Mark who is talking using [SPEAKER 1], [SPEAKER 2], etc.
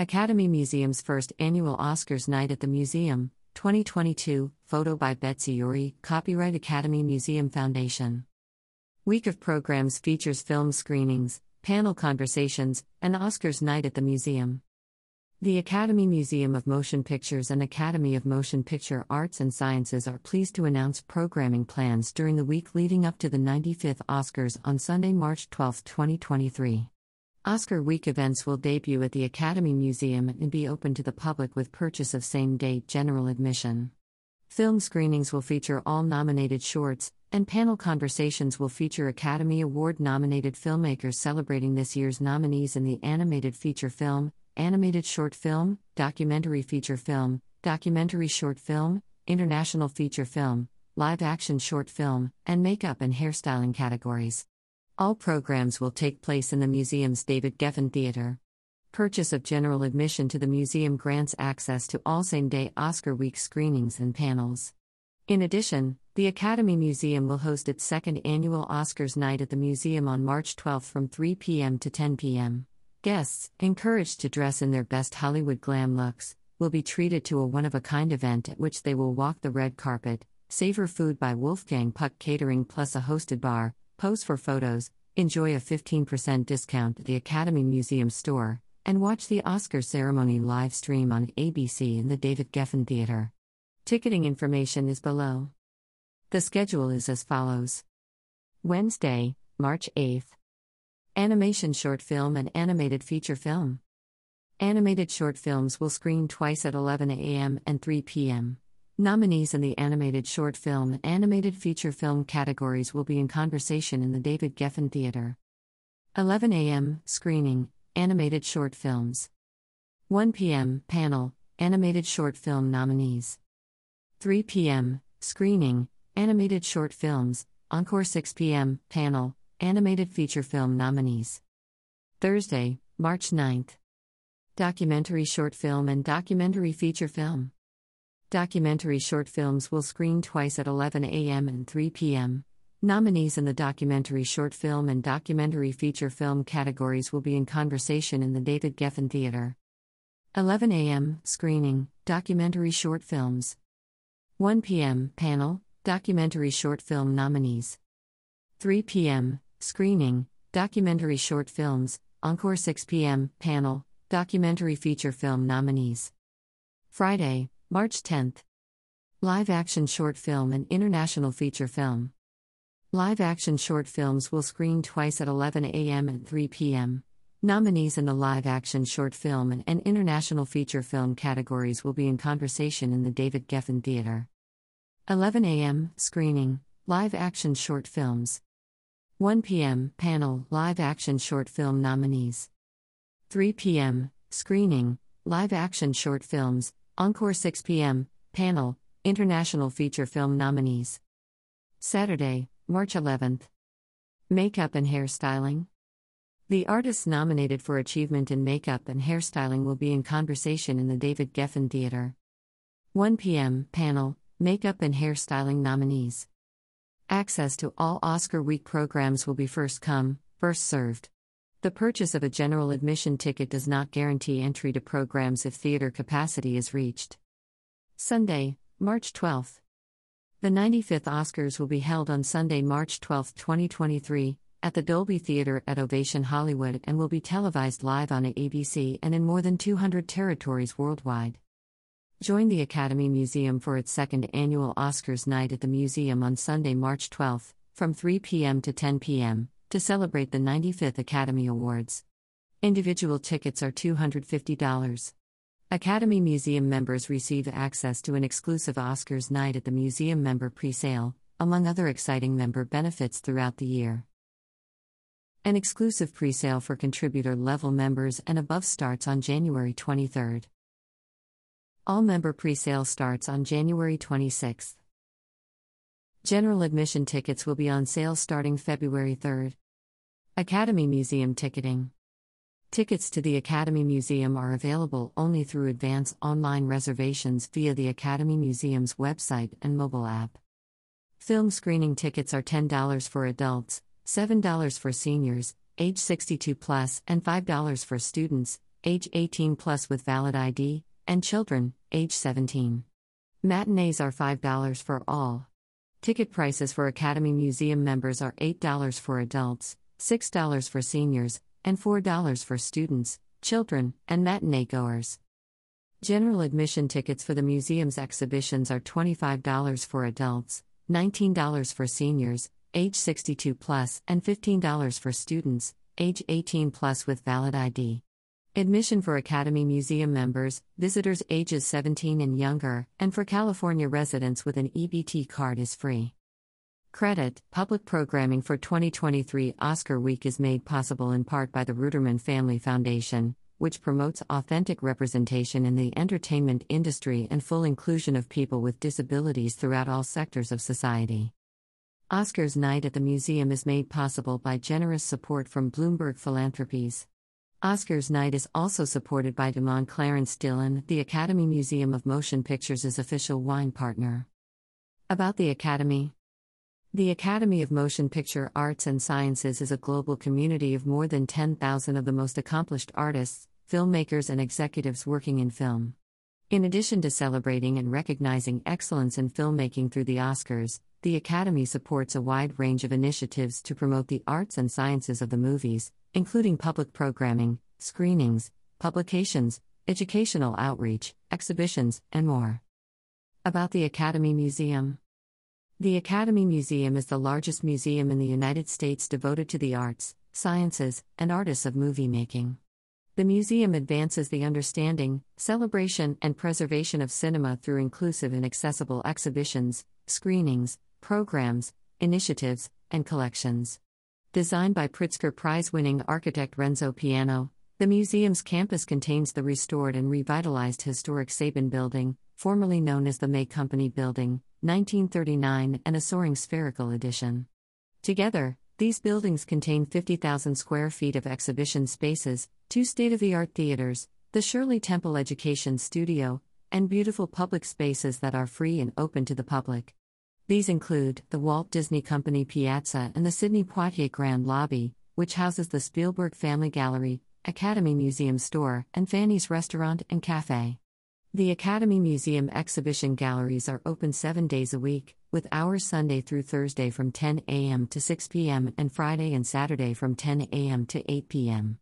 [SPEAKER 1] Academy Museum's first annual Oscars Night at the Museum, 2022, photo by Betsy Uri, copyright Academy Museum Foundation. Week of programs features film screenings, panel conversations, and Oscars Night at the Museum. The Academy Museum of Motion Pictures and Academy of Motion Picture Arts and Sciences are pleased to announce programming plans during the week leading up to the 95th Oscars on Sunday, March 12, 2023. Oscar Week events will debut at the Academy Museum and be open to the public with purchase of same day general admission. Film screenings will feature all nominated shorts, and panel conversations will feature Academy Award nominated filmmakers celebrating this year's nominees in the animated feature film, animated short film, documentary feature film, documentary short film, international feature film, live action short film, and makeup and hairstyling categories. All programs will take place in the museum's David Geffen Theater. Purchase of general admission to the museum grants access to all same day Oscar Week screenings and panels. In addition, the Academy Museum will host its second annual Oscars night at the museum on March 12 from 3 p.m. to 10 p.m. Guests, encouraged to dress in their best Hollywood glam looks, will be treated to a one of a kind event at which they will walk the red carpet, savor food by Wolfgang Puck Catering plus a hosted bar, pose for photos, enjoy a 15% discount at the Academy Museum store, and watch the Oscar ceremony live stream on ABC in the David Geffen Theater. Ticketing information is below. The schedule is as follows Wednesday, March 8th. Animation short film and animated feature film. Animated short films will screen twice at 11 a.m. and 3 p.m. Nominees in the animated short film and animated feature film categories will be in conversation in the David Geffen Theater. 11 a.m. Screening Animated short films. 1 p.m. Panel Animated short film nominees. 3 p.m. Screening Animated short films. Encore 6 p.m. Panel Animated feature film nominees. Thursday, March 9th. Documentary short film and documentary feature film. Documentary short films will screen twice at 11 a.m. and 3 p.m. Nominees in the documentary short film and documentary feature film categories will be in conversation in the David Geffen Theater. 11 a.m. Screening Documentary short films. 1 p.m. Panel Documentary short film nominees. 3 p.m. Screening Documentary short films. Encore 6 p.m. Panel Documentary feature film nominees. Friday, March 10th. Live action short film and international feature film. Live action short films will screen twice at 11 a.m. and 3 p.m. Nominees in the live action short film and international feature film categories will be in conversation in the David Geffen Theater. 11 a.m. Screening Live action short films. 1 p.m. Panel Live action short film nominees. 3 p.m. Screening Live action short films Encore 6 p.m. Panel International Feature Film Nominees. Saturday, March 11th. Makeup and Hairstyling. The artists nominated for achievement in makeup and hairstyling will be in conversation in the David Geffen Theater. 1 p.m. Panel Makeup and Hairstyling Nominees. Access to all Oscar Week programs will be first come, first served. The purchase of a general admission ticket does not guarantee entry to programs if theater capacity is reached. Sunday, March 12th. The 95th Oscars will be held on Sunday, March 12, 2023, at the Dolby Theater at Ovation Hollywood and will be televised live on ABC and in more than 200 territories worldwide. Join the Academy Museum for its second annual Oscars night at the museum on Sunday, March 12, from 3 p.m. to 10 p.m to celebrate the 95th Academy Awards. Individual tickets are $250. Academy Museum members receive access to an exclusive Oscars night at the museum member presale, among other exciting member benefits throughout the year. An exclusive presale for contributor level members and above starts on January 23rd. All member presale starts on January 26th. General admission tickets will be on sale starting February 3rd. Academy Museum Ticketing Tickets to the Academy Museum are available only through advance online reservations via the Academy Museum's website and mobile app. Film screening tickets are $10 for adults, $7 for seniors, age 62 plus, and $5 for students, age 18 plus with valid ID, and children, age 17. Matinees are $5 for all. Ticket prices for Academy Museum members are $8 for adults, $6 for seniors, and $4 for students, children, and matinee goers. General admission tickets for the museum's exhibitions are $25 for adults, $19 for seniors, age 62 plus, and $15 for students, age 18 plus with valid ID. Admission for Academy Museum members, visitors ages 17 and younger, and for California residents with an EBT card is free. Credit Public programming for 2023 Oscar Week is made possible in part by the Ruderman Family Foundation, which promotes authentic representation in the entertainment industry and full inclusion of people with disabilities throughout all sectors of society. Oscars Night at the Museum is made possible by generous support from Bloomberg Philanthropies. Oscars Night is also supported by Domaine Clarence Dillon, the Academy Museum of Motion Pictures' official wine partner. About the Academy The Academy of Motion Picture Arts and Sciences is a global community of more than 10,000 of the most accomplished artists, filmmakers, and executives working in film. In addition to celebrating and recognizing excellence in filmmaking through the Oscars, the Academy supports a wide range of initiatives to promote the arts and sciences of the movies, including public programming, screenings, publications, educational outreach, exhibitions, and more. About the Academy Museum The Academy Museum is the largest museum in the United States devoted to the arts, sciences, and artists of movie making. The museum advances the understanding, celebration, and preservation of cinema through inclusive and accessible exhibitions, screenings, programs, initiatives, and collections. Designed by Pritzker Prize winning architect Renzo Piano, the museum's campus contains the restored and revitalized historic Saban Building, formerly known as the May Company Building, 1939, and a soaring spherical addition. Together, these buildings contain 50,000 square feet of exhibition spaces, two state of the art theaters, the Shirley Temple Education Studio, and beautiful public spaces that are free and open to the public. These include the Walt Disney Company Piazza and the Sidney Poitier Grand Lobby, which houses the Spielberg Family Gallery, Academy Museum Store, and Fanny's Restaurant and Cafe. The Academy Museum exhibition galleries are open seven days a week, with hours Sunday through Thursday from 10 a.m. to 6 p.m. and Friday and Saturday from 10 a.m. to 8 p.m.